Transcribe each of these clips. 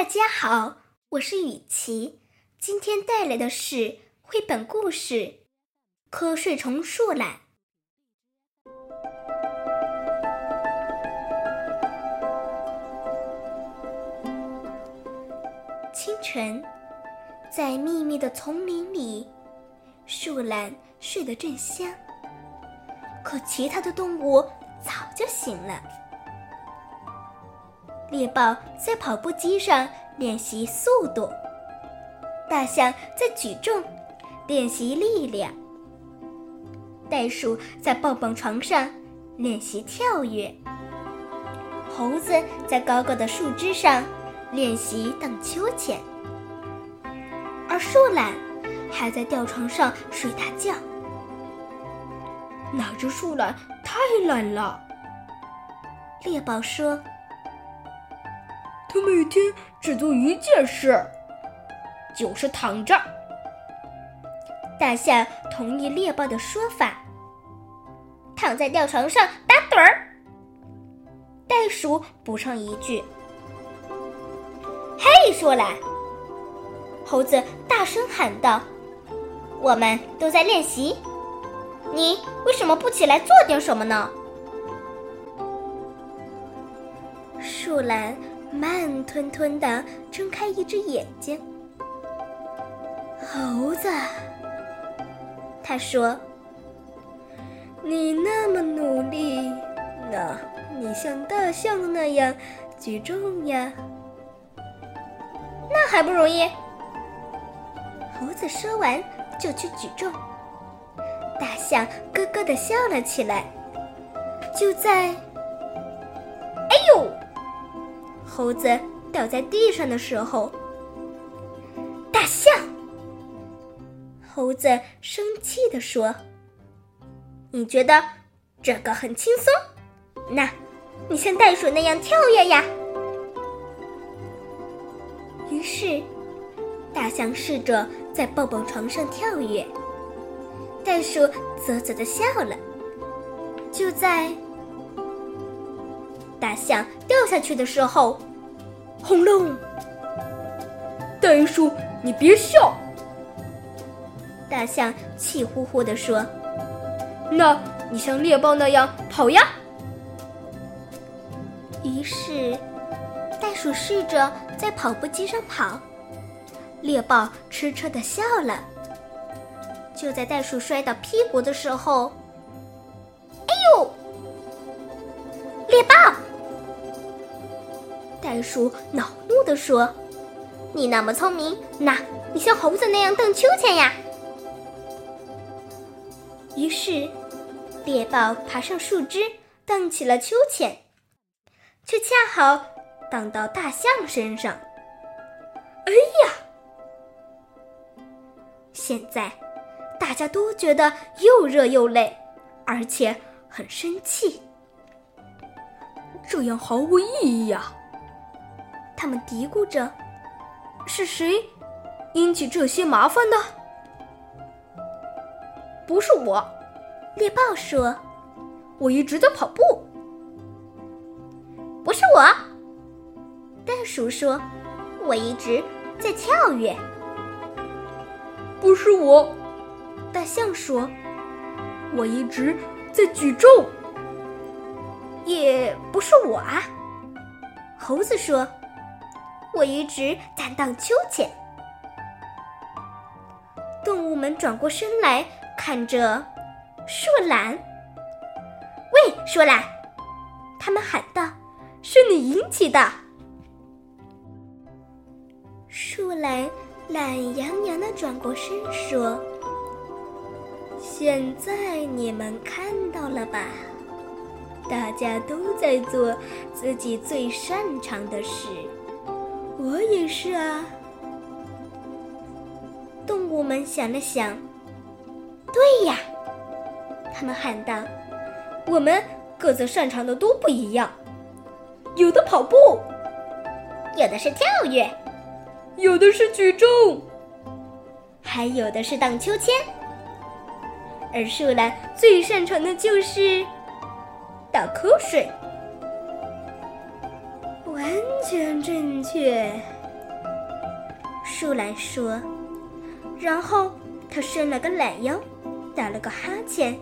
大家好，我是雨琪，今天带来的是绘本故事《瞌睡虫树懒》。清晨，在密密的丛林里，树懒睡得正香，可其他的动物早就醒了。猎豹在跑步机上练习速度，大象在举重练习力量，袋鼠在蹦蹦床上练习跳跃，猴子在高高的树枝上练习荡秋千，而树懒还在吊床上睡大觉。那只树懒太懒了，猎豹说。他每天只做一件事，就是躺着。大象同意猎豹的说法，躺在吊床上打盹儿。袋鼠补上一句：“嘿，说来。”猴子大声喊道：“我们都在练习，你为什么不起来做点什么呢？”树懒。慢吞吞地睁开一只眼睛，猴子，他说：“你那么努力，那你像大象那样举重呀？那还不容易。”猴子说完就去举重，大象咯咯地笑了起来。就在。猴子掉在地上的时候，大象。猴子生气地说：“你觉得这个很轻松？那，你像袋鼠那样跳跃呀。”于是，大象试着在蹦蹦床上跳跃，袋鼠啧啧的笑了。就在。大象掉下去的时候，轰隆！袋鼠，你别笑！大象气呼呼地说：“那你像猎豹那样跑呀！”于是，袋鼠试着在跑步机上跑，猎豹痴痴的笑了。就在袋鼠摔倒屁股的时候，哎呦！猎豹！袋鼠恼怒地说：“你那么聪明，那你像猴子那样荡秋千呀？”于是，猎豹爬上树枝，荡起了秋千，却恰好荡到大象身上。哎呀！现在大家都觉得又热又累，而且很生气，这样毫无意义呀！他们嘀咕着：“是谁引起这些麻烦的？”“不是我。”猎豹说，“我一直在跑步。”“不是我。”袋鼠说，“我一直在跳跃。”“不是我。”大象说，“我一直在举重。”“也不是我啊。”猴子说。我一直在荡秋千。动物们转过身来看着树懒。喂，树懒！他们喊道：“是你引起的。”树懒懒洋洋的转过身说：“现在你们看到了吧？大家都在做自己最擅长的事。”我也是啊。动物们想了想，对呀，他们喊道：“我们各自擅长的都不一样，有的跑步，有的是跳跃，有的是举重，还有的是荡秋千。而树懒最擅长的就是打瞌睡。”完全正确，树懒说，然后他伸了个懒腰，打了个哈欠，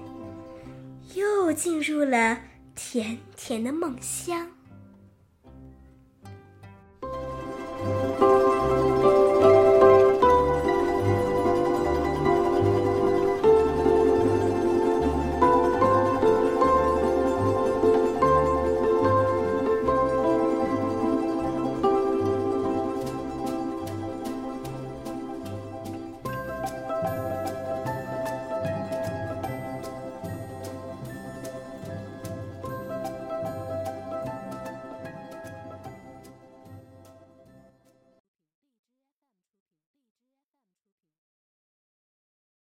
又进入了甜甜的梦乡。